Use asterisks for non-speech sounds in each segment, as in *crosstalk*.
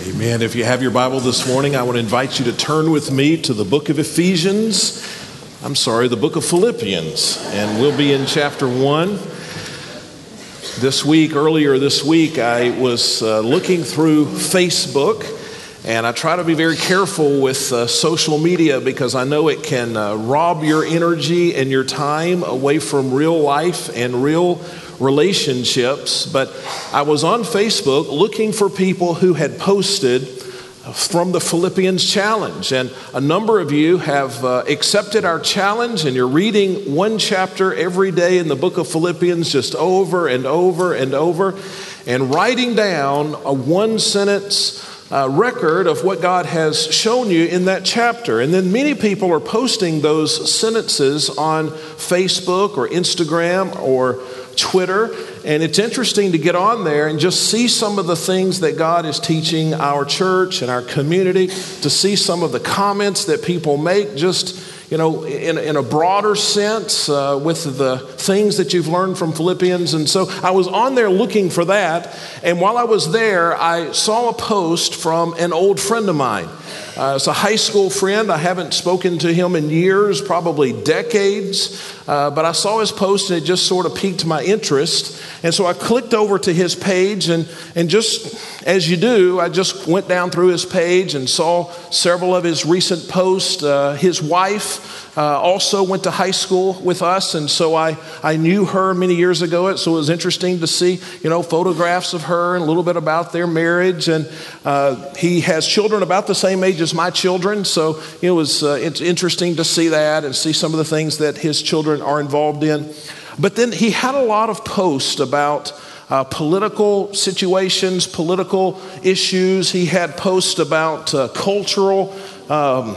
Amen. If you have your Bible this morning, I want to invite you to turn with me to the book of Ephesians. I'm sorry, the book of Philippians. And we'll be in chapter 1. This week, earlier this week, I was uh, looking through Facebook. And I try to be very careful with uh, social media because I know it can uh, rob your energy and your time away from real life and real relationships. But I was on Facebook looking for people who had posted from the Philippians challenge. And a number of you have uh, accepted our challenge, and you're reading one chapter every day in the book of Philippians just over and over and over, and writing down a one sentence uh, record of what God has shown you in that chapter. And then many people are posting those sentences on Facebook or Instagram or Twitter. And it's interesting to get on there and just see some of the things that God is teaching our church and our community, to see some of the comments that people make, just you know, in, in a broader sense uh, with the things that you've learned from Philippians. And so I was on there looking for that. And while I was there, I saw a post from an old friend of mine. Uh, it's a high school friend. I haven't spoken to him in years, probably decades, uh, but I saw his post and it just sort of piqued my interest. And so I clicked over to his page, and, and just as you do, I just went down through his page and saw several of his recent posts. Uh, his wife, uh, also went to high school with us, and so I, I knew her many years ago. So it was interesting to see, you know, photographs of her and a little bit about their marriage. And uh, he has children about the same age as my children, so it was uh, it's interesting to see that and see some of the things that his children are involved in. But then he had a lot of posts about. Uh, political situations, political issues. He had posts about uh, cultural um,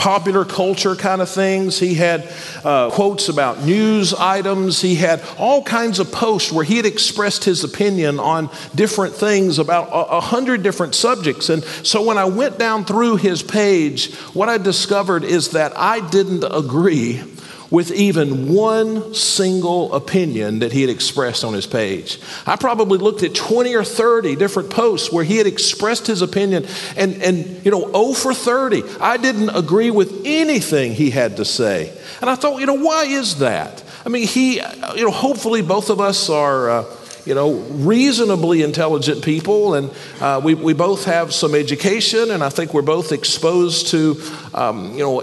popular culture kind of things. He had uh, quotes about news items. He had all kinds of posts where he had expressed his opinion on different things about a, a hundred different subjects. And so when I went down through his page, what I discovered is that I didn't agree with even one single opinion that he had expressed on his page. I probably looked at 20 or 30 different posts where he had expressed his opinion, and, and you know, 0 for 30. I didn't agree with anything he had to say. And I thought, you know, why is that? I mean, he, you know, hopefully both of us are. Uh, you know, reasonably intelligent people, and uh, we, we both have some education, and I think we're both exposed to, um, you know,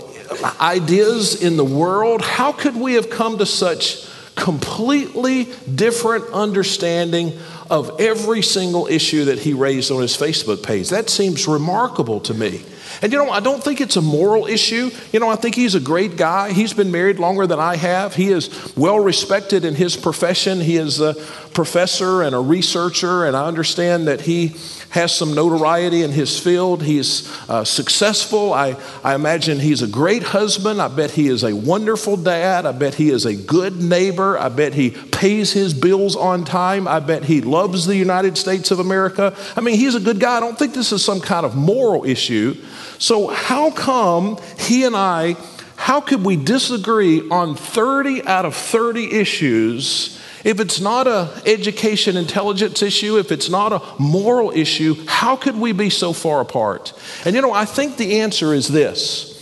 ideas in the world, how could we have come to such completely different understanding of every single issue that he raised on his Facebook page? That seems remarkable to me. And you know, I don't think it's a moral issue. You know, I think he's a great guy. He's been married longer than I have. He is well respected in his profession. He is a professor and a researcher, and I understand that he has some notoriety in his field. He's uh, successful. I, I imagine he's a great husband. I bet he is a wonderful dad. I bet he is a good neighbor. I bet he pays his bills on time. I bet he loves the United States of America. I mean, he's a good guy. I don't think this is some kind of moral issue. So, how come he and I, how could we disagree on 30 out of 30 issues? If it's not a education intelligence issue, if it's not a moral issue, how could we be so far apart? And you know, I think the answer is this.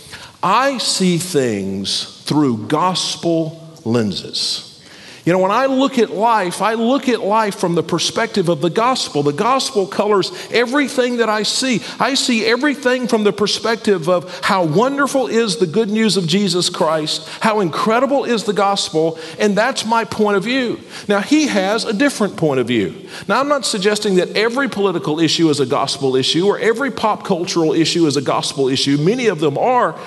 I see things through gospel lenses. You know, when I look at life, I look at life from the perspective of the gospel. The gospel colors everything that I see. I see everything from the perspective of how wonderful is the good news of Jesus Christ, how incredible is the gospel, and that's my point of view. Now, he has a different point of view. Now, I'm not suggesting that every political issue is a gospel issue or every pop cultural issue is a gospel issue. Many of them are.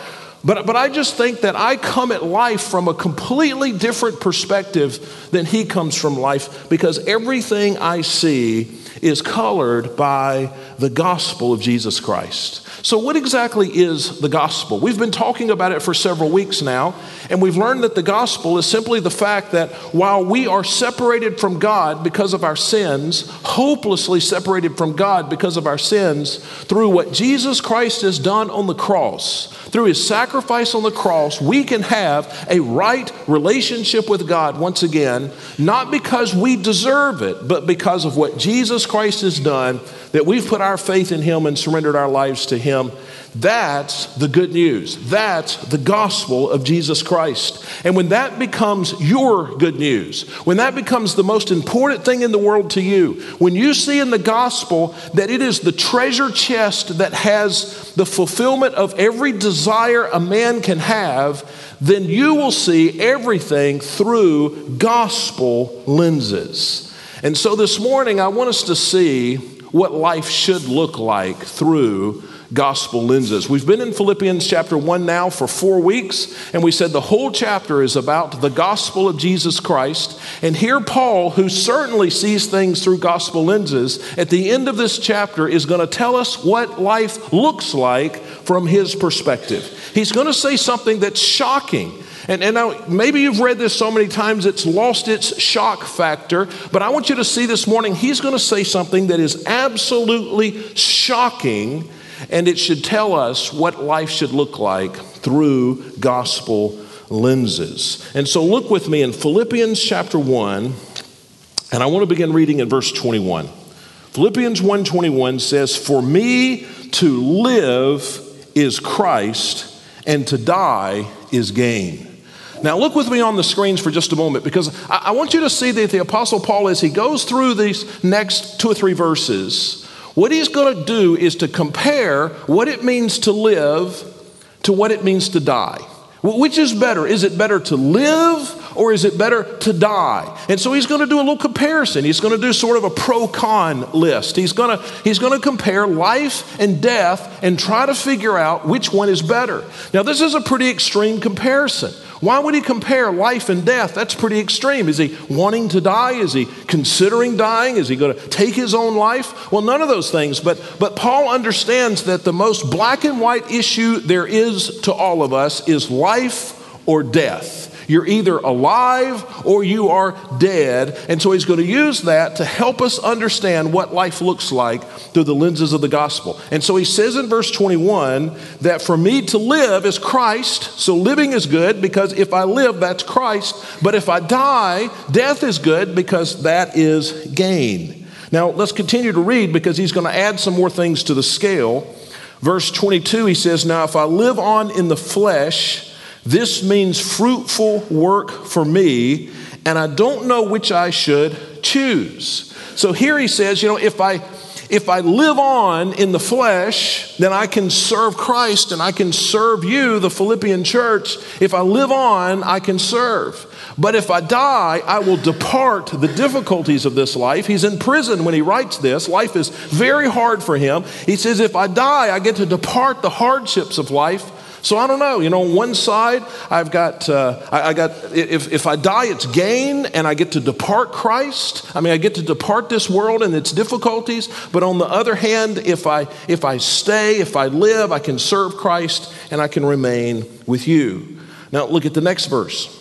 But, but I just think that I come at life from a completely different perspective than he comes from life because everything I see is colored by the gospel of Jesus Christ. So, what exactly is the gospel? We've been talking about it for several weeks now, and we've learned that the gospel is simply the fact that while we are separated from God because of our sins, hopelessly separated from God because of our sins, through what Jesus Christ has done on the cross, through his sacrifice on the cross, we can have a right relationship with God once again, not because we deserve it, but because of what Jesus Christ has done, that we've put our faith in Him and surrendered our lives to Him, that's the good news. That's the gospel of Jesus Christ. And when that becomes your good news, when that becomes the most important thing in the world to you, when you see in the gospel that it is the treasure chest that has the fulfillment of every desire a man can have, then you will see everything through gospel lenses. And so this morning, I want us to see what life should look like through gospel lenses. We've been in Philippians chapter 1 now for four weeks, and we said the whole chapter is about the gospel of Jesus Christ. And here, Paul, who certainly sees things through gospel lenses, at the end of this chapter is going to tell us what life looks like from his perspective. He's going to say something that's shocking. And, and now, maybe you've read this so many times it's lost its shock factor, but I want you to see this morning, he's going to say something that is absolutely shocking and it should tell us what life should look like through gospel lenses. And so look with me in Philippians chapter 1, and I want to begin reading in verse 21. Philippians 1:21 says, "For me to live is Christ, and to die is gain." Now, look with me on the screens for just a moment because I, I want you to see that the Apostle Paul, as he goes through these next two or three verses, what he's going to do is to compare what it means to live to what it means to die. Which is better? Is it better to live or is it better to die? And so he's going to do a little comparison. He's going to do sort of a pro con list. He's going to, he's going to compare life and death and try to figure out which one is better. Now, this is a pretty extreme comparison. Why would he compare life and death? That's pretty extreme. Is he wanting to die? Is he considering dying? Is he going to take his own life? Well, none of those things. But, but Paul understands that the most black and white issue there is to all of us is life or death. You're either alive or you are dead. And so he's going to use that to help us understand what life looks like through the lenses of the gospel. And so he says in verse 21 that for me to live is Christ. So living is good because if I live, that's Christ. But if I die, death is good because that is gain. Now let's continue to read because he's going to add some more things to the scale. Verse 22, he says, Now if I live on in the flesh, this means fruitful work for me, and I don't know which I should choose. So here he says, you know, if I if I live on in the flesh, then I can serve Christ and I can serve you, the Philippian church. If I live on, I can serve. But if I die, I will depart the difficulties of this life. He's in prison when he writes this. Life is very hard for him. He says, If I die, I get to depart the hardships of life so I don't know. You know, on one side, I've got, uh, I, I, got, if, if I die, it's gain and I get to depart Christ. I mean, I get to depart this world and its difficulties. But on the other hand, if I, if I stay, if I live, I can serve Christ and I can remain with you. Now, look at the next verse.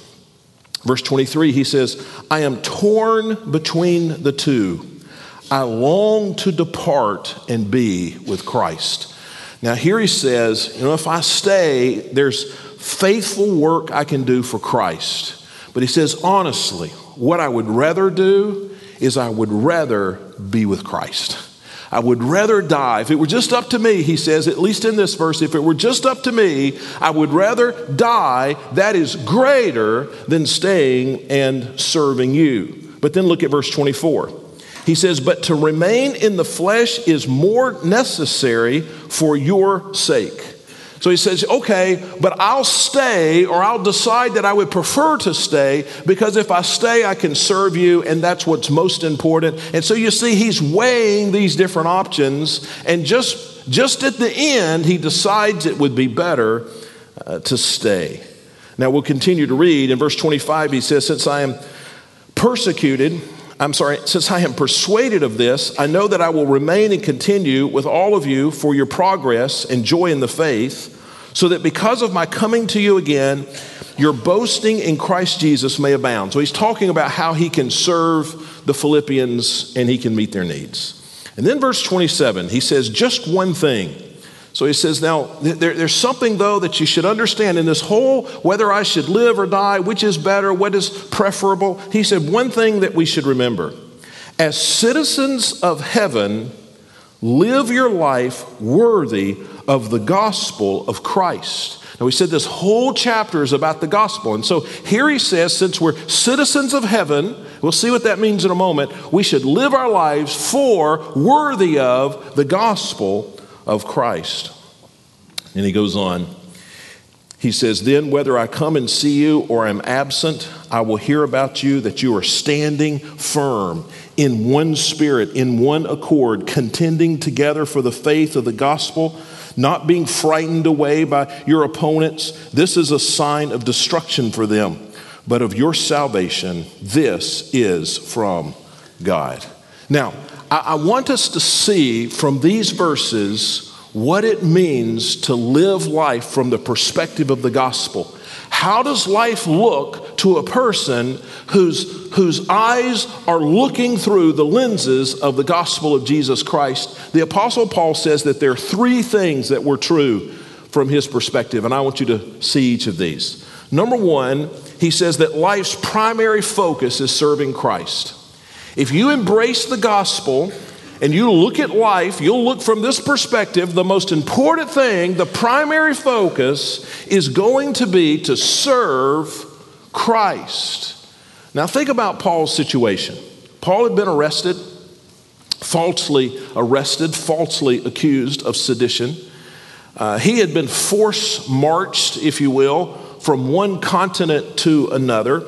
Verse 23, he says, I am torn between the two. I long to depart and be with Christ. Now, here he says, you know, if I stay, there's faithful work I can do for Christ. But he says, honestly, what I would rather do is I would rather be with Christ. I would rather die. If it were just up to me, he says, at least in this verse, if it were just up to me, I would rather die. That is greater than staying and serving you. But then look at verse 24. He says, But to remain in the flesh is more necessary for your sake. So he says, okay, but I'll stay or I'll decide that I would prefer to stay because if I stay, I can serve you and that's what's most important. And so you see, he's weighing these different options and just, just at the end, he decides it would be better uh, to stay. Now we'll continue to read. In verse 25, he says, Since I am persecuted, I'm sorry, since I am persuaded of this, I know that I will remain and continue with all of you for your progress and joy in the faith, so that because of my coming to you again, your boasting in Christ Jesus may abound. So he's talking about how he can serve the Philippians and he can meet their needs. And then verse 27, he says, Just one thing. So he says, Now, there, there's something, though, that you should understand in this whole whether I should live or die, which is better, what is preferable. He said, One thing that we should remember as citizens of heaven, live your life worthy of the gospel of Christ. Now, we said this whole chapter is about the gospel. And so here he says, since we're citizens of heaven, we'll see what that means in a moment, we should live our lives for, worthy of the gospel of Christ. And he goes on. He says, Then whether I come and see you or am absent, I will hear about you that you are standing firm in one spirit, in one accord, contending together for the faith of the gospel, not being frightened away by your opponents. This is a sign of destruction for them, but of your salvation. This is from God. Now, I, want us to see from these verses what it means to live life from the perspective of the gospel. How does life look to a person whose, whose eyes are looking through the lenses of the gospel of Jesus Christ? The Apostle Paul says that there are three things that were true from his perspective, and I want you to see each of these. Number one, he says that life's primary focus is serving Christ. If you embrace the gospel, and you look at life, you'll look from this perspective, the most important thing, the primary focus is going to be to serve Christ. Now, think about Paul's situation. Paul had been arrested, falsely arrested, falsely accused of sedition. Uh, he had been force marched, if you will, from one continent to another.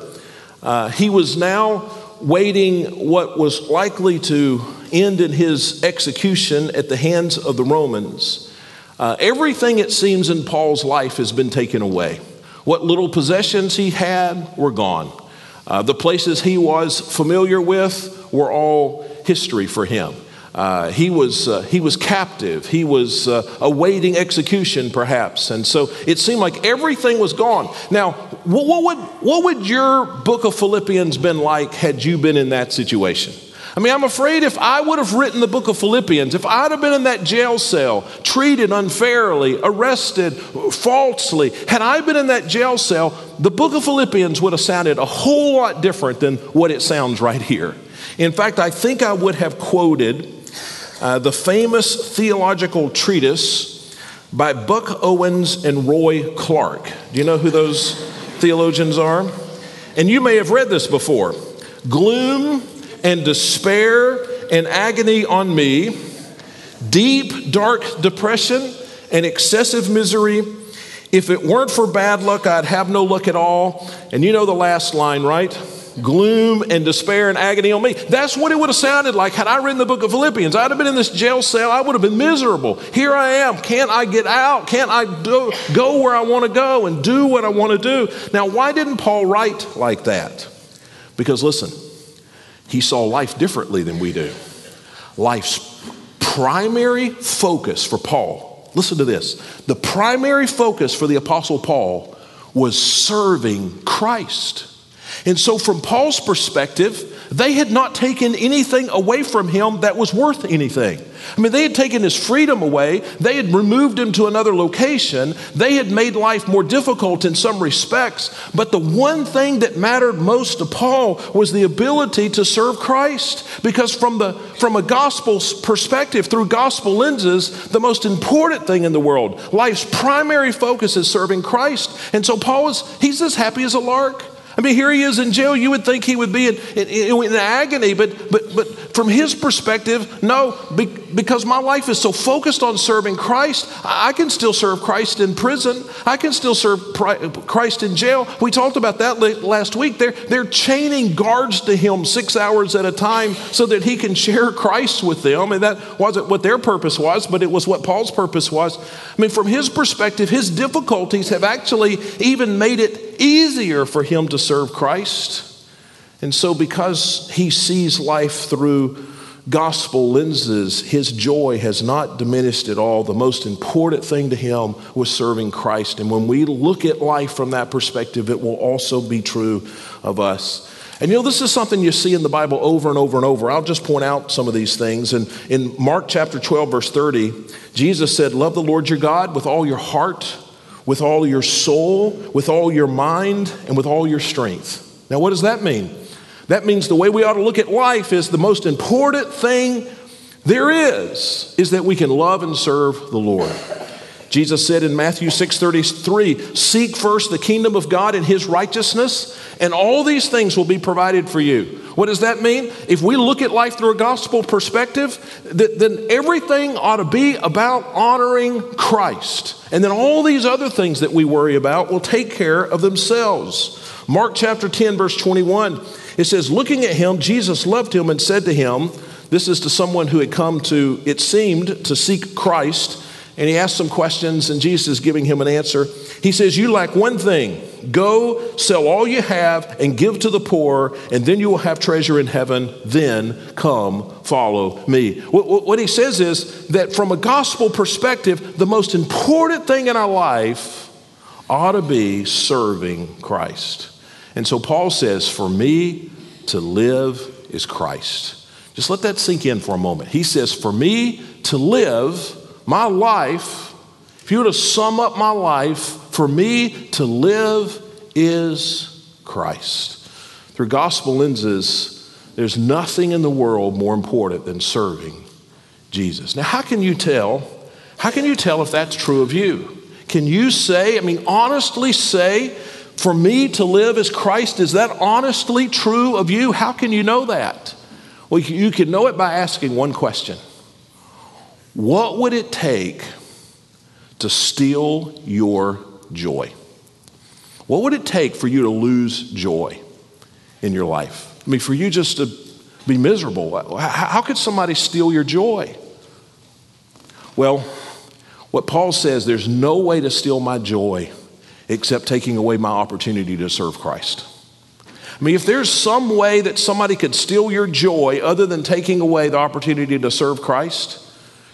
Uh, he was now waiting what was likely to end in his execution at the hands of the Romans. Uh, everything, it seems, in Paul's life has been taken away. What little possessions he had were gone. Uh, the places he was familiar with were all history for him. Uh, he, was, uh, he was captive. He was uh, awaiting execution, perhaps. And so it seemed like everything was gone. Now, what, what, would, what would your book of Philippians been like had you been in that situation? I mean, I'm afraid if I would have written the book of Philippians, if I'd have been in that jail cell, treated unfairly, arrested falsely, had I been in that jail cell, the book of Philippians would have sounded a whole lot different than what it sounds right here. In fact, I think I would have quoted uh, the famous theological treatise by Buck Owens and Roy Clark. Do you know who those theologians are? And you may have read this before. Gloom and despair and agony on me, deep, dark depression and excessive misery. If it weren't for bad luck, I'd have no luck at all. And you know the last line, right? Gloom and despair and agony on me. That's what it would have sounded like had I written the book of Philippians. I'd have been in this jail cell. I would have been miserable. Here I am. Can't I get out? Can't I do, go where I want to go and do what I want to do? Now, why didn't Paul write like that? Because listen, he saw life differently than we do. Life's primary focus for Paul, listen to this the primary focus for the Apostle Paul was serving Christ. And so, from Paul's perspective, they had not taken anything away from him that was worth anything. I mean, they had taken his freedom away, they had removed him to another location, they had made life more difficult in some respects. But the one thing that mattered most to Paul was the ability to serve Christ. Because from, the, from a gospel perspective, through gospel lenses, the most important thing in the world, life's primary focus is serving Christ. And so Paul is, he's as happy as a lark. I mean, here he is in jail. You would think he would be in, in, in agony, but, but, but from his perspective, no, be, because my life is so focused on serving Christ, I can still serve Christ in prison. I can still serve Christ in jail. We talked about that last week. They're, they're chaining guards to him six hours at a time so that he can share Christ with them. And that wasn't what their purpose was, but it was what Paul's purpose was. I mean, from his perspective, his difficulties have actually even made it easier for him to serve Christ. And so, because he sees life through gospel lenses, his joy has not diminished at all. The most important thing to him was serving Christ. And when we look at life from that perspective, it will also be true of us. And you know, this is something you see in the Bible over and over and over. I'll just point out some of these things. And in Mark chapter 12, verse 30, Jesus said, Love the Lord your God with all your heart, with all your soul, with all your mind, and with all your strength. Now, what does that mean? That means the way we ought to look at life is the most important thing there is, is that we can love and serve the Lord. Jesus said in Matthew 6:33, "Seek first the kingdom of God and his righteousness, and all these things will be provided for you." What does that mean? If we look at life through a gospel perspective, then everything ought to be about honoring Christ. And then all these other things that we worry about will take care of themselves. Mark chapter 10 verse 21, it says, "Looking at him, Jesus loved him and said to him, this is to someone who had come to, it seemed, to seek Christ and he asked some questions, and Jesus is giving him an answer. He says, You lack one thing go sell all you have and give to the poor, and then you will have treasure in heaven. Then come follow me. What, what he says is that from a gospel perspective, the most important thing in our life ought to be serving Christ. And so Paul says, For me to live is Christ. Just let that sink in for a moment. He says, For me to live, my life, if you were to sum up my life, for me to live is Christ. Through gospel lenses, there's nothing in the world more important than serving Jesus. Now, how can you tell? How can you tell if that's true of you? Can you say, I mean, honestly say, for me to live as Christ, is that honestly true of you? How can you know that? Well, you can know it by asking one question what would it take to steal your joy? What would it take for you to lose joy in your life? I mean, for you just to be miserable. How could somebody steal your joy? Well, what Paul says, there's no way to steal my joy except taking away my opportunity to serve Christ. I mean, if there's some way that somebody could steal your joy other than taking away the opportunity to serve Christ,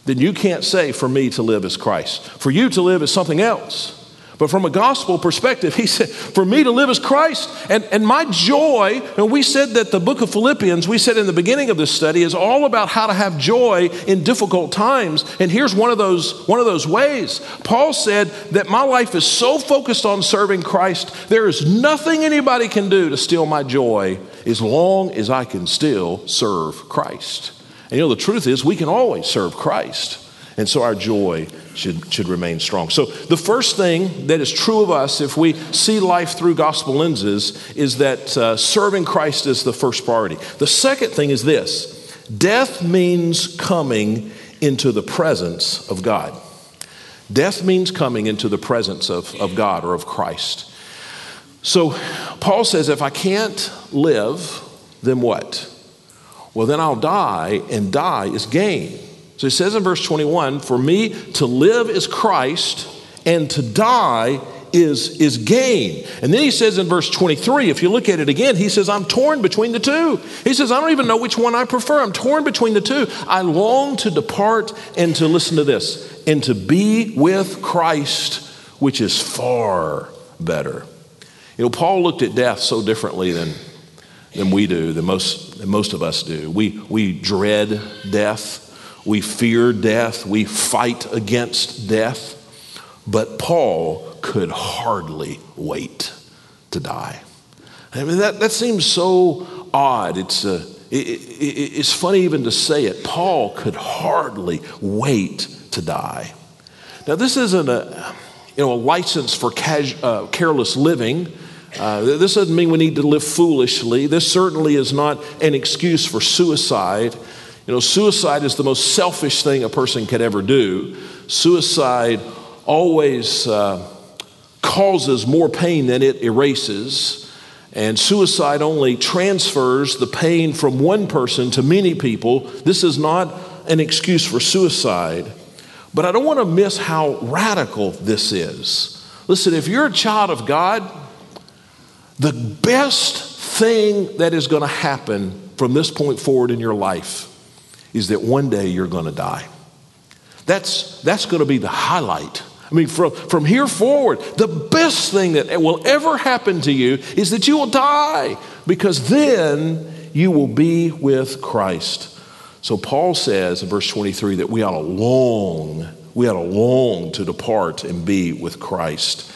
then you can't say, for me to live as Christ. For you to live as something else. But from a gospel perspective, he said, for me to live as Christ. And, and my joy, and we said that the book of Philippians, we said in the beginning of this study, is all about how to have joy in difficult times. And here's one of those, one of those ways. Paul said that my life is so focused on serving Christ, there is nothing anybody can do to steal my joy as long as I can still serve Christ. And you know, the truth is, we can always serve Christ. And so our joy should, should remain strong. So, the first thing that is true of us if we see life through gospel lenses is that uh, serving Christ is the first priority. The second thing is this death means coming into the presence of God. Death means coming into the presence of, of God or of Christ. So, Paul says, if I can't live, then what? well, then I'll die, and die is gain. So he says in verse 21 For me to live is Christ, and to die is, is gain. And then he says in verse 23, if you look at it again, he says, I'm torn between the two. He says, I don't even know which one I prefer. I'm torn between the two. I long to depart and to listen to this, and to be with Christ, which is far better. You know, Paul looked at death so differently than than we do, than most, than most of us do. We, we dread death, we fear death, we fight against death. But Paul could hardly wait to die. I mean, that, that seems so odd. It's, uh, it, it, it's funny even to say it. Paul could hardly wait to die. Now, this isn't a, you know, a license for cas- uh, careless living. Uh, this doesn't mean we need to live foolishly. This certainly is not an excuse for suicide. You know, suicide is the most selfish thing a person could ever do. Suicide always uh, causes more pain than it erases. And suicide only transfers the pain from one person to many people. This is not an excuse for suicide. But I don't want to miss how radical this is. Listen, if you're a child of God, the best thing that is going to happen from this point forward in your life is that one day you're going to die. That's, that's going to be the highlight. I mean, from, from here forward, the best thing that will ever happen to you is that you will die because then you will be with Christ. So Paul says in verse 23 that we ought to long, we ought to long to depart and be with Christ.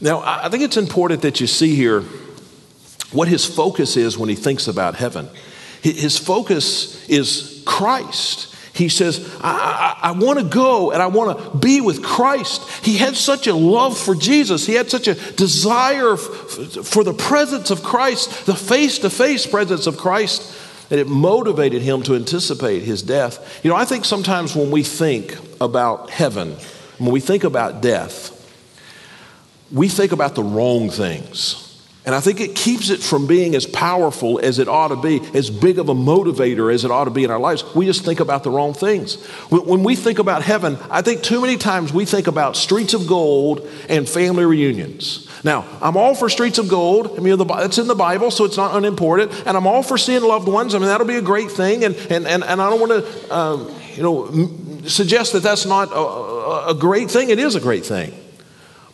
Now, I think it's important that you see here what his focus is when he thinks about heaven. His focus is Christ. He says, I, I, I want to go and I want to be with Christ. He had such a love for Jesus. He had such a desire f- for the presence of Christ, the face to face presence of Christ, that it motivated him to anticipate his death. You know, I think sometimes when we think about heaven, when we think about death, we think about the wrong things. And I think it keeps it from being as powerful as it ought to be, as big of a motivator as it ought to be in our lives. We just think about the wrong things. When we think about heaven, I think too many times we think about streets of gold and family reunions. Now, I'm all for streets of gold. I mean, it's in the Bible, so it's not unimportant. And I'm all for seeing loved ones. I mean, that'll be a great thing. And, and, and, and I don't want to, um, you know, suggest that that's not a, a great thing. It is a great thing.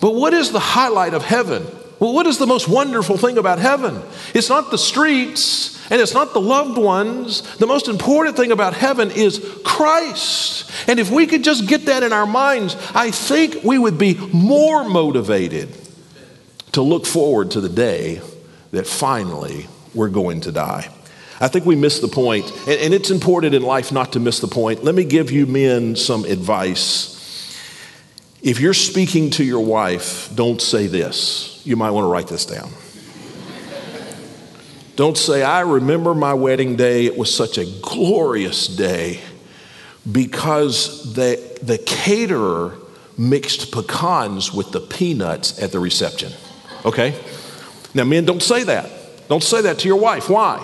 But what is the highlight of heaven? Well, what is the most wonderful thing about heaven? It's not the streets and it's not the loved ones. The most important thing about heaven is Christ. And if we could just get that in our minds, I think we would be more motivated to look forward to the day that finally we're going to die. I think we miss the point, and it's important in life not to miss the point. Let me give you men some advice. If you're speaking to your wife, don't say this you might want to write this down. Don't say, I remember my wedding day. It was such a glorious day because the, the caterer mixed pecans with the peanuts at the reception. Okay? Now, men, don't say that. Don't say that to your wife. Why?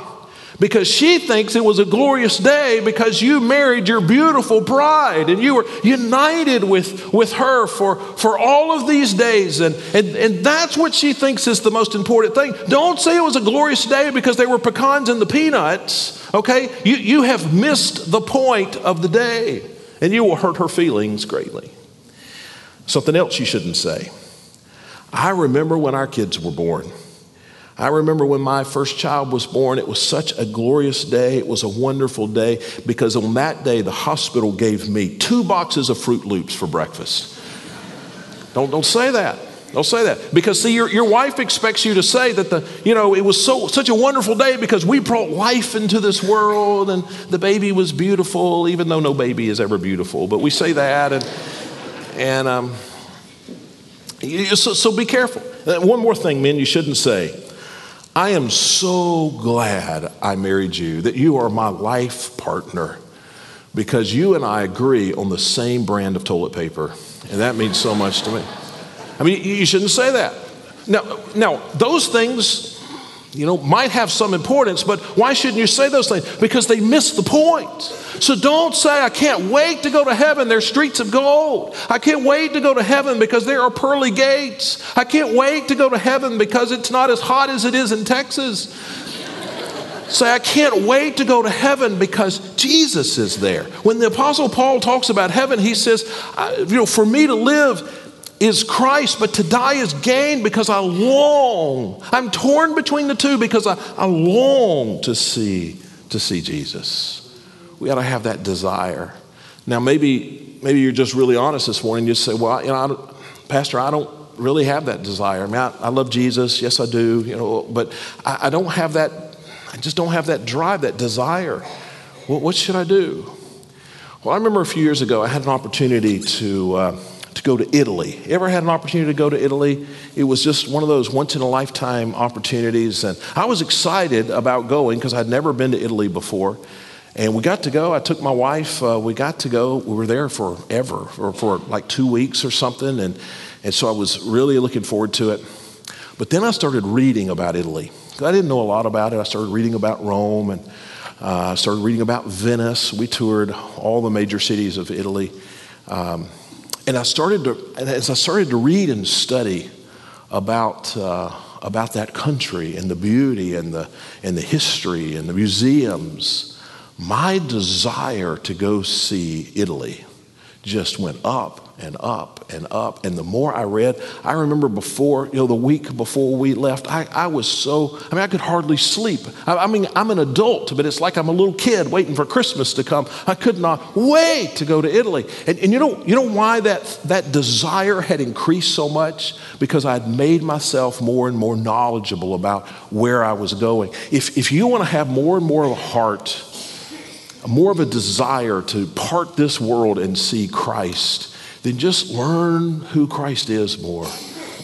Because she thinks it was a glorious day because you married your beautiful bride and you were united with, with her for, for all of these days. And, and, and that's what she thinks is the most important thing. Don't say it was a glorious day because there were pecans in the peanuts, okay? You, you have missed the point of the day and you will hurt her feelings greatly. Something else you shouldn't say. I remember when our kids were born. I remember when my first child was born, it was such a glorious day. It was a wonderful day because on that day, the hospital gave me two boxes of Froot Loops for breakfast. Don't, don't say that. Don't say that. Because, see, your, your wife expects you to say that the, you know, it was so, such a wonderful day because we brought life into this world and the baby was beautiful, even though no baby is ever beautiful. But we say that and, and um, so, so be careful. Uh, one more thing, men, you shouldn't say. I am so glad I married you, that you are my life partner, because you and I agree on the same brand of toilet paper. And that means so much to me. I mean, you shouldn't say that. Now, now those things you know, might have some importance, but why shouldn't you say those things? Because they miss the point. So don't say, I can't wait to go to heaven. There's streets of gold. I can't wait to go to heaven because there are pearly gates. I can't wait to go to heaven because it's not as hot as it is in Texas. say, I can't wait to go to heaven because Jesus is there. When the Apostle Paul talks about heaven, he says, you know, for me to live is Christ, but to die is gain because I long. I'm torn between the two because I, I long to see to see Jesus. We ought to have that desire. Now, maybe maybe you're just really honest this morning. You say, "Well, you know, I Pastor, I don't really have that desire. I mean, I, I love Jesus, yes, I do. You know, but I, I, don't have that. I just don't have that drive, that desire. Well, what should I do?" Well, I remember a few years ago, I had an opportunity to. Uh, to go to Italy. Ever had an opportunity to go to Italy? It was just one of those once in a lifetime opportunities. And I was excited about going because I'd never been to Italy before. And we got to go. I took my wife. Uh, we got to go. We were there forever, for, for like two weeks or something. And, and so I was really looking forward to it. But then I started reading about Italy. I didn't know a lot about it. I started reading about Rome and uh, started reading about Venice. We toured all the major cities of Italy. Um, and I started to, as I started to read and study about, uh, about that country and the beauty and the, and the history and the museums, my desire to go see Italy just went up and up and up. And the more I read, I remember before, you know, the week before we left, I, I was so, I mean, I could hardly sleep. I, I, mean, I'm an adult, but it's like I'm a little kid waiting for Christmas to come. I could not wait to go to Italy. And, and you, know, you know why that, that desire had increased so much? Because I'd made myself more and more knowledgeable about where I was going. If, if you want to have more and more of a heart, more of a desire to part this world and see Christ, then just learn who Christ is more.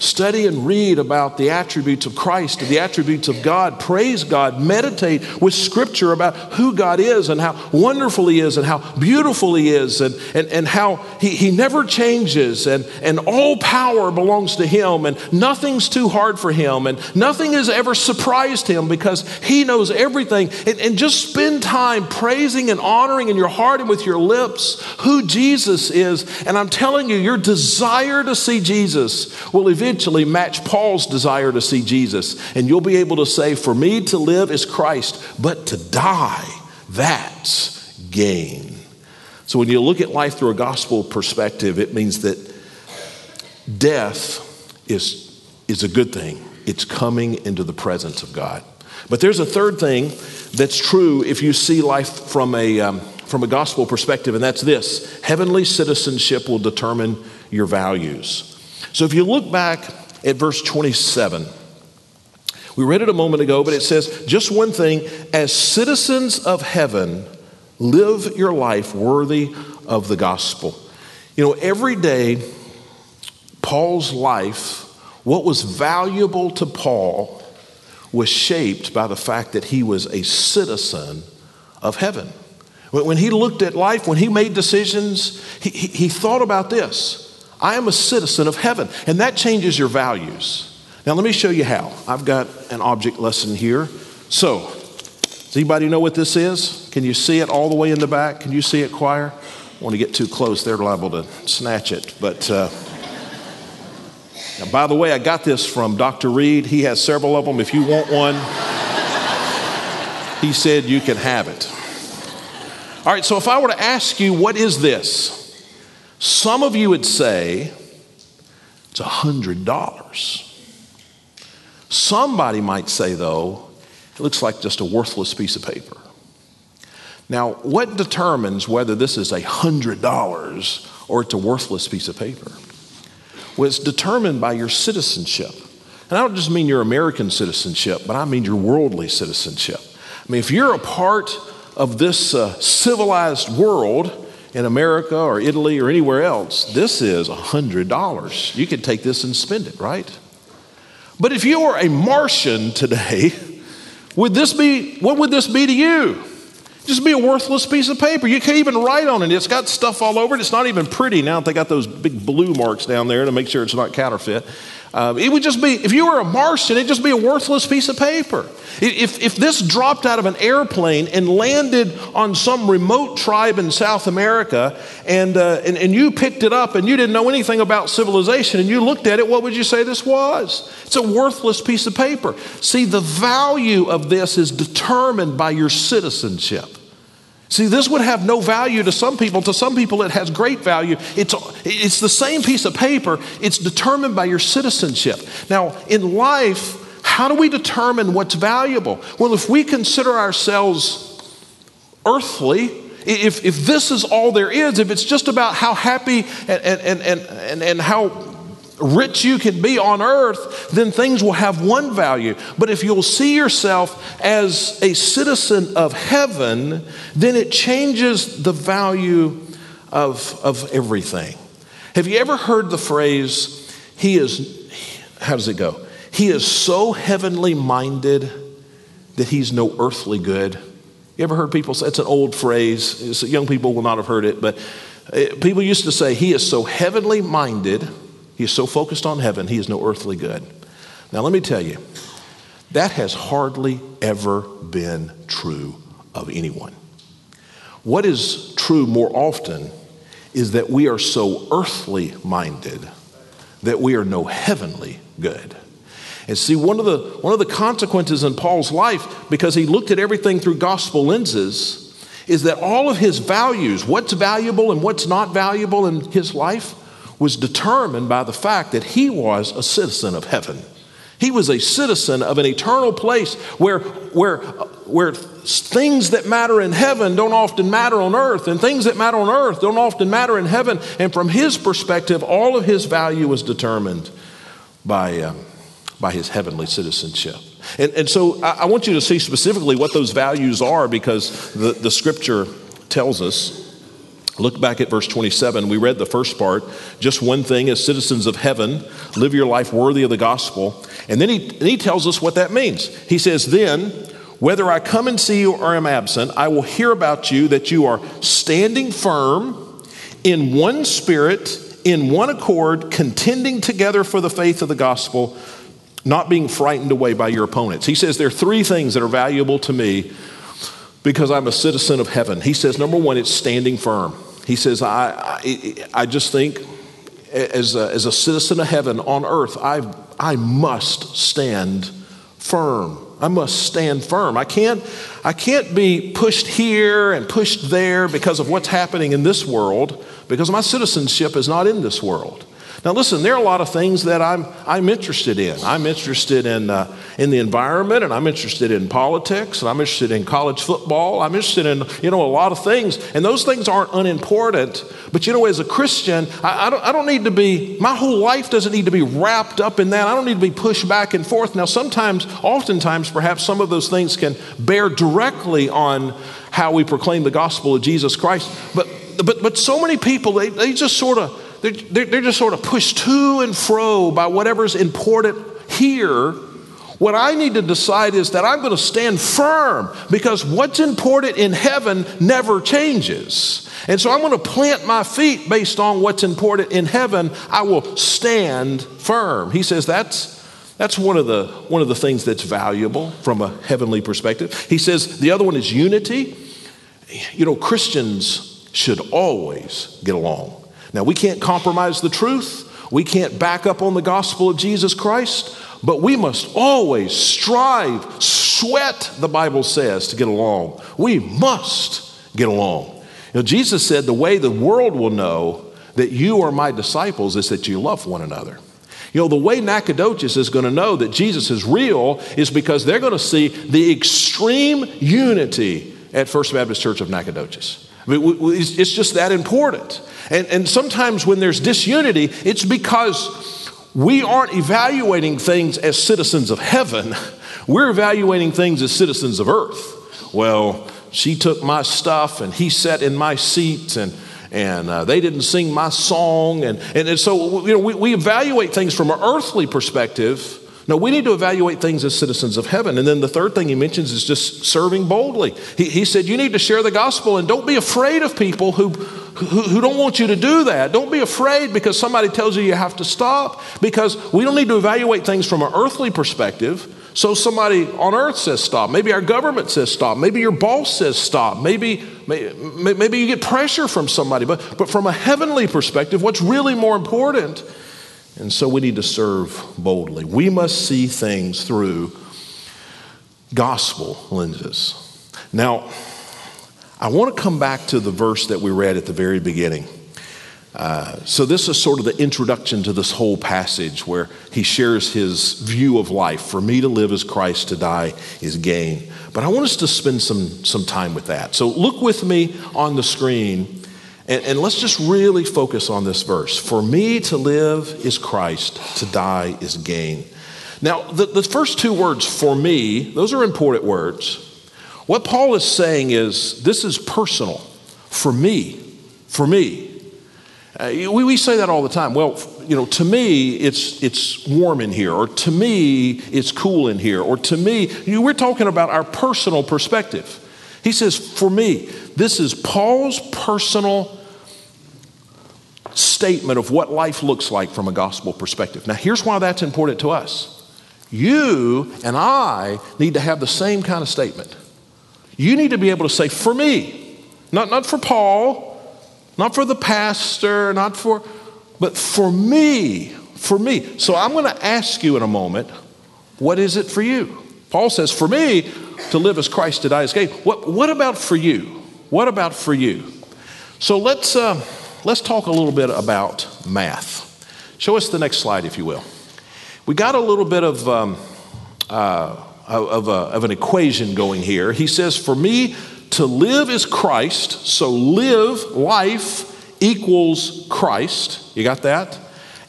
Study and read about the attributes of Christ the attributes of God. Praise God. Meditate with Scripture about who God is and how wonderful He is and how beautiful He is and, and, and how he, he never changes and, and all power belongs to Him and nothing's too hard for Him and nothing has ever surprised Him because He knows everything. And, and just spend time praising and honoring in your heart and with your lips who Jesus is. And I'm telling you, your desire to see Jesus will eventually eventually match Paul's desire to see Jesus. And you'll be able to say, For me to live is Christ, but to die, that's gain. So when you look at life through a gospel perspective, it means that death is, is a good thing. It's coming into the presence of God. But there's a third thing that's true if you see life from a, um, from a gospel perspective, and that's this heavenly citizenship will determine your values. So if you look back at verse 27, we read it a moment ago, but it says just one thing as citizens of heaven, live your life worthy of the gospel. You know, every day, Paul's life, what was valuable to Paul, was shaped by the fact that he was a citizen of heaven. When he looked at life, when he made decisions, he, he, he thought about this I am a citizen of heaven, and that changes your values. Now, let me show you how. I've got an object lesson here. So, does anybody know what this is? Can you see it all the way in the back? Can you see it, choir? I want to get too close, they're liable to snatch it. But uh, now, by the way, I got this from Dr. Reed. He has several of them. If you want one, he said you can have it. All right, so if I were to ask you, what is this? Some of you would say it's a $100. Somebody might say, though, it looks like just a worthless piece of paper. Now, what determines whether this is a $100 or it's a worthless piece of paper? Well, it's determined by your citizenship. And I don't just mean your American citizenship, but I mean your worldly citizenship. I mean, if you're a part of this uh, civilized world, in America or Italy or anywhere else, this is $100. You could take this and spend it, right? But if you were a Martian today, *laughs* would this be, what would this be to you? Just be a worthless piece of paper. You can't even write on it. It's got stuff all over it. It's not even pretty now. They got those big blue marks down there to make sure it's not counterfeit. Uh, it would just be, if you were a Martian, it'd just be a worthless piece of paper. If, if this dropped out of an airplane and landed on some remote tribe in South America and, uh, and, and you picked it up and you didn't know anything about civilization and you looked at it, what would you say this was? It's a worthless piece of paper. See, the value of this is determined by your citizenship. See, this would have no value to some people. To some people, it has great value. It's, it's the same piece of paper, it's determined by your citizenship. Now, in life, how do we determine what's valuable? Well, if we consider ourselves earthly, if, if this is all there is, if it's just about how happy and, and, and, and, and how rich you can be on earth, then things will have one value. But if you'll see yourself as a citizen of heaven, then it changes the value of, of everything. Have you ever heard the phrase, he is, how does it go? He is so heavenly minded that he's no earthly good. You ever heard people say, it's an old phrase, young people will not have heard it, but uh, people used to say, he is so heavenly minded he is so focused on heaven, he is no earthly good. Now, let me tell you, that has hardly ever been true of anyone. What is true more often is that we are so earthly minded that we are no heavenly good. And see, one of, the, one of the consequences in Paul's life, because he looked at everything through gospel lenses, is that all of his values, what's valuable and what's not valuable in his life, was determined by the fact that he was a citizen of heaven. He was a citizen of an eternal place where, where, where things that matter in heaven don't often matter on earth, and things that matter on earth don't often matter in heaven. And from his perspective, all of his value was determined by, um, by his heavenly citizenship. And, and so I, I, want you to see specifically what those values are because the, the scripture tells us. Look back at verse 27. We read the first part. Just one thing as citizens of heaven, live your life worthy of the gospel. And then he, and he tells us what that means. He says, Then, whether I come and see you or am absent, I will hear about you that you are standing firm in one spirit, in one accord, contending together for the faith of the gospel not being frightened away by your opponents. He says there are three things that are valuable to me because I'm a citizen of heaven. He says, number one, it's standing firm. He says, I, I, I just think as a, as a citizen of heaven on earth, I, I must stand firm. I must stand firm. I can't, I can't be pushed here and pushed there because of what's happening in this world, because my citizenship is not in this world. Now, listen, there are a lot of things that I'm, I'm interested in. I'm interested in, uh, in the environment, and I'm interested in politics, and I'm interested in college football. I'm interested in, you know, a lot of things. And those things aren't unimportant. But, you know, as a Christian, I, I, don't, I don't need to be, my whole life doesn't need to be wrapped up in that. I don't need to be pushed back and forth. Now, sometimes, oftentimes, perhaps some of those things can bear directly on how we proclaim the gospel of Jesus Christ. But, but, but so many people, they, they just sort of, they're, they're, they're just sort of pushed to and fro by whatever's important here. What I need to decide is that I'm going to stand firm because what's important in heaven never changes. And so I'm going to plant my feet based on what's important in heaven. I will stand firm. He says that's that's one of the one of the things that's valuable from a heavenly perspective. He says the other one is unity. You know, Christians should always get along. Now, we can't compromise the truth, we can't back up on the gospel of Jesus Christ, but we must always strive, sweat, the Bible says, to get along. We must get along. You know, Jesus said the way the world will know that you are my disciples is that you love one another. You know, the way Nacogdoches is going to know that Jesus is real is because they're going to see the extreme unity at First Baptist Church of Nacogdoches. It's just that important. And, and sometimes when there's disunity, it's because we aren't evaluating things as citizens of heaven, we're evaluating things as citizens of earth. Well, she took my stuff and he sat in my seat and and uh, they didn't sing my song and, and, and so you know we, we evaluate things from an earthly perspective no, we need to evaluate things as citizens of heaven. And then the third thing he mentions is just serving boldly. He, he said, You need to share the gospel and don't be afraid of people who, who, who don't want you to do that. Don't be afraid because somebody tells you you have to stop, because we don't need to evaluate things from an earthly perspective. So somebody on earth says stop. Maybe our government says stop. Maybe your boss says stop. Maybe, maybe, maybe you get pressure from somebody. But, but from a heavenly perspective, what's really more important and so we need to serve boldly. We must see things through gospel lenses. Now, I want to come back to the verse that we read at the very beginning. Uh, so, this is sort of the introduction to this whole passage where he shares his view of life. For me to live is Christ, to die is gain. But I want us to spend some, some time with that. So, look with me on the screen and, and, let's just really focus on this verse. For me to live is Christ, to die is gain. Now, the, the first two words, for me, those are important words. What Paul is saying is this is personal. For me, for me. Uh, we, we say that all the time. Well, you know, to me, it's, it's warm in here, or to me, it's cool in here, or to me, you know, we're talking about our personal perspective. He says, for me, this is Paul's personal statement of what life looks like from a gospel perspective. Now, here's why that's important to us. You and I need to have the same kind of statement. You need to be able to say, for me, not, not for Paul, not for the pastor, not for, but for me, for me. So I'm going to ask you in a moment, what is it for you? Paul says, for me, to live as Christ, to die as gain. What, what about for you? What about for you? So let's, uh, let's talk a little bit about math. Show us the next slide, if you will. We got a little bit of, um, uh, of, a, of an equation going here. He says, For me, to live is Christ, so live life equals Christ. You got that?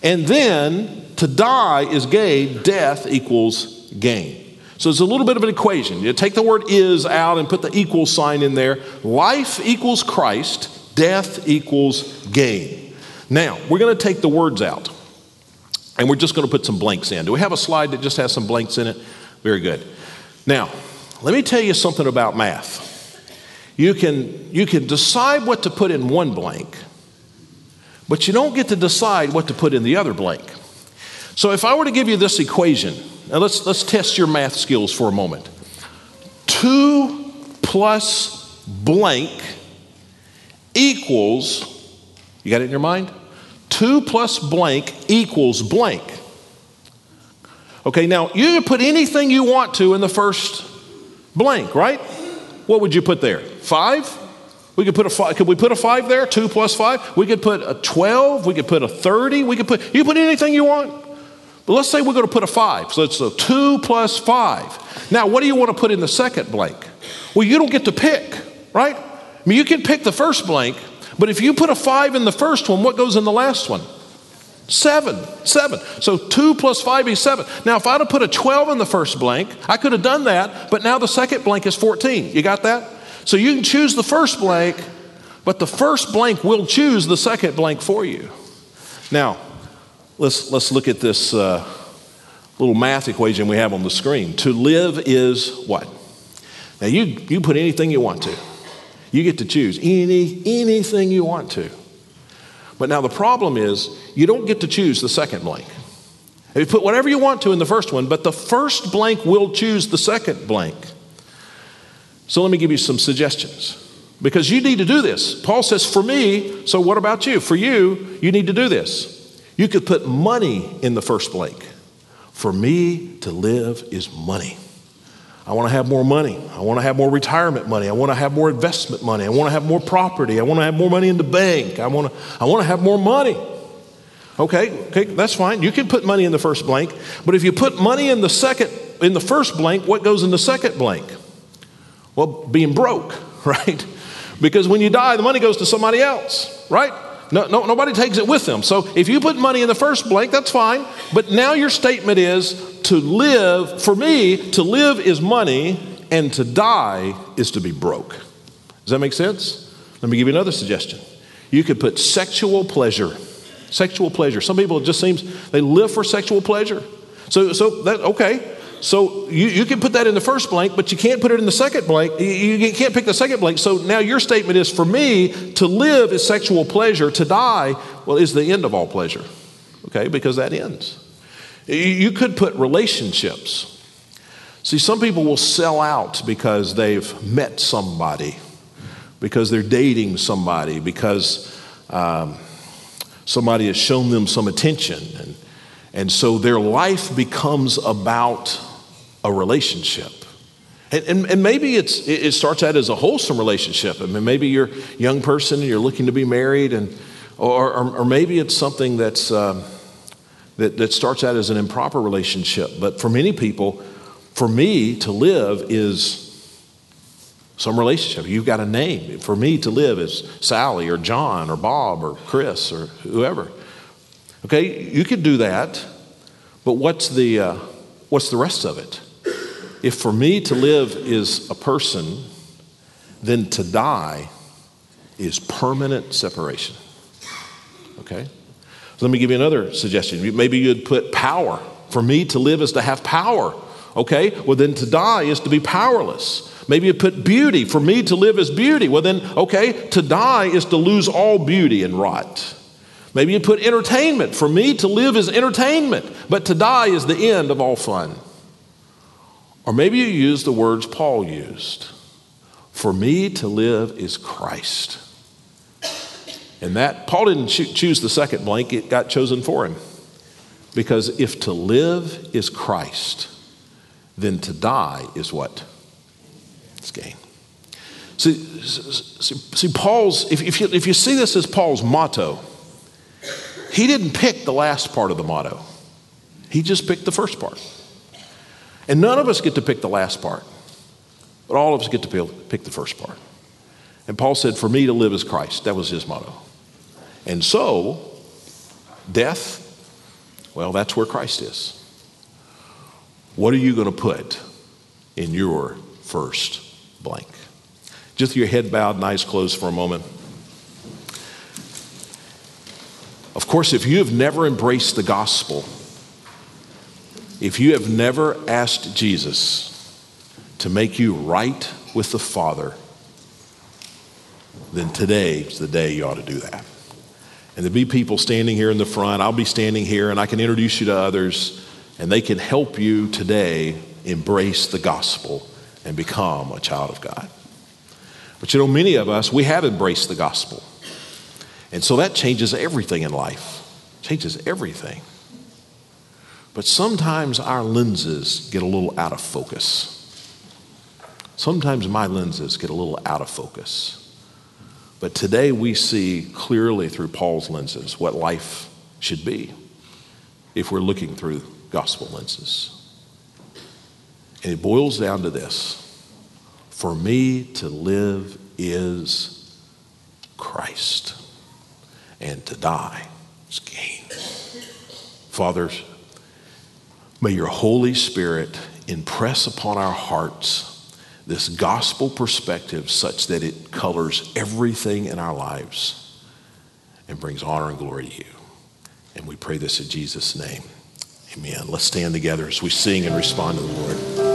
And then to die is gain, death equals gain. So it's a little bit of an equation. You take the word is out and put the equal sign in there. Life equals Christ, death equals gain. Now, we're going to take the words out and we're just going to put some blanks in. Do we have a slide that just has some blanks in it? Very good. Now, let me tell you something about math. You can, you can decide what to put in one blank, but you don't get to decide what to put in the other blank. So if I were to give you this equation, now let's, let's test your math skills for a moment. 2 plus blank equals, you got it in your mind? 2 plus blank equals blank. Okay, now you can put anything you want to in the first blank, right? What would you put there? Five? We could put a five. Could we put a five there? Two plus five. We could put a twelve. We could put a thirty. We could put. You put anything you want. But let's say we're going to put a five. So it's a two plus five. Now, what do you want to put in the second blank? Well, you don't get to pick, right? I mean, you can pick the first blank, but if you put a five in the first one, what goes in the last one? Seven. Seven. So two plus five is seven. Now, if I'd have put a 12 in the first blank, I could have done that, but now the second blank is 14. You got that? So you can choose the first blank, but the first blank will choose the second blank for you. Now, let's, let's look at this uh, little math equation we have on the screen. To live is what? Now, you, you put anything you want to. You get to choose any, anything you want to. But now the problem is you don't get to choose the second blank. You put whatever you want to in the first one, but the first blank will choose the second blank. So let me give you some suggestions. Because you need to do this. Paul says, for me, so what about you? For you, you need to do this. You could put money in the first blank. For me to live is money. I want to have more money. I want to have more retirement money. I want to have more investment money. I want to have more property. I want to have more money in the bank. I want to, I want to have more money. Okay, okay, that's fine. You can put money in the first blank, but if you put money in the second, in the first blank, what goes in the second blank? Well, being broke, *laughs* right? Because when you die, the money goes to somebody else, right? No, no, nobody takes it with them. So if you put money in the first blank, that's fine. But now your statement is to live, for me, to live is money, and to die is to be broke. Does that make sense? Let me give you another suggestion. You could put sexual pleasure. Sexual pleasure. Some people it just seems they live for sexual pleasure. So, so that okay. So you, you can put that in the first blank, but you can't put it in the second blank. You, can't pick the second blank. So now your statement is for me, to live is sexual pleasure, to die, well, is the end of all pleasure. Okay, because that ends. You could put relationships. See, some people will sell out because they've met somebody, because they're dating somebody, because um, somebody has shown them some attention. And, and so their life becomes about a relationship. And, and, and, maybe it's, it starts out as a wholesome relationship. I mean, maybe you're a young person and you're looking to be married, and, or, or, or maybe it's something that's, uh, that, that starts out as an improper relationship. But for many people, for me to live is some relationship. You've got a name. For me to live is Sally or John or Bob or Chris or whoever. Okay, you could do that, but what's the, uh, what's the rest of it? If for me to live is a person, then to die is permanent separation. Okay? So let me give you another suggestion. Maybe you'd put power. For me to live is to have power. Okay? Well, then to die is to be powerless. Maybe you put beauty. For me to live is beauty. Well, then, okay, to die is to lose all beauty and rot. Maybe you put entertainment. For me to live is entertainment, but to die is the end of all fun. Or maybe you use the words Paul used For me to live is Christ. And that, Paul didn't choose the second blank, it got chosen for him. Because if to live is Christ, then to die is what? It's gain. See, see, see Paul's, if, if, you, if you see this as Paul's motto, he didn't pick the last part of the motto, he just picked the first part. And none of us get to pick the last part, but all of us get to pick the first part. And Paul said, For me to live is Christ. That was his motto. And so, death, well, that's where Christ is. What are you going to put in your first blank? Just your head bowed and eyes closed for a moment. Of course, if you have never embraced the gospel, if you have never asked Jesus to make you right with the Father, then today is the day you ought to do that. And there'll be people standing here in the front. I'll be standing here, and I can introduce you to others, and they can help you today embrace the gospel and become a child of God. But you know, many of us, we have embraced the gospel. And so that changes everything in life, changes everything. But sometimes our lenses get a little out of focus. Sometimes my lenses get a little out of focus. But today we see clearly through Paul's lenses what life should be if we're looking through gospel lenses. And it boils down to this for me to live is Christ, and to die is gain. Fathers, may your Holy Spirit impress upon our hearts this gospel perspective such that it colors everything in our lives and brings honor and glory to you. And we pray this in Jesus' name. Amen. Let's stand together as we sing and respond to the Lord.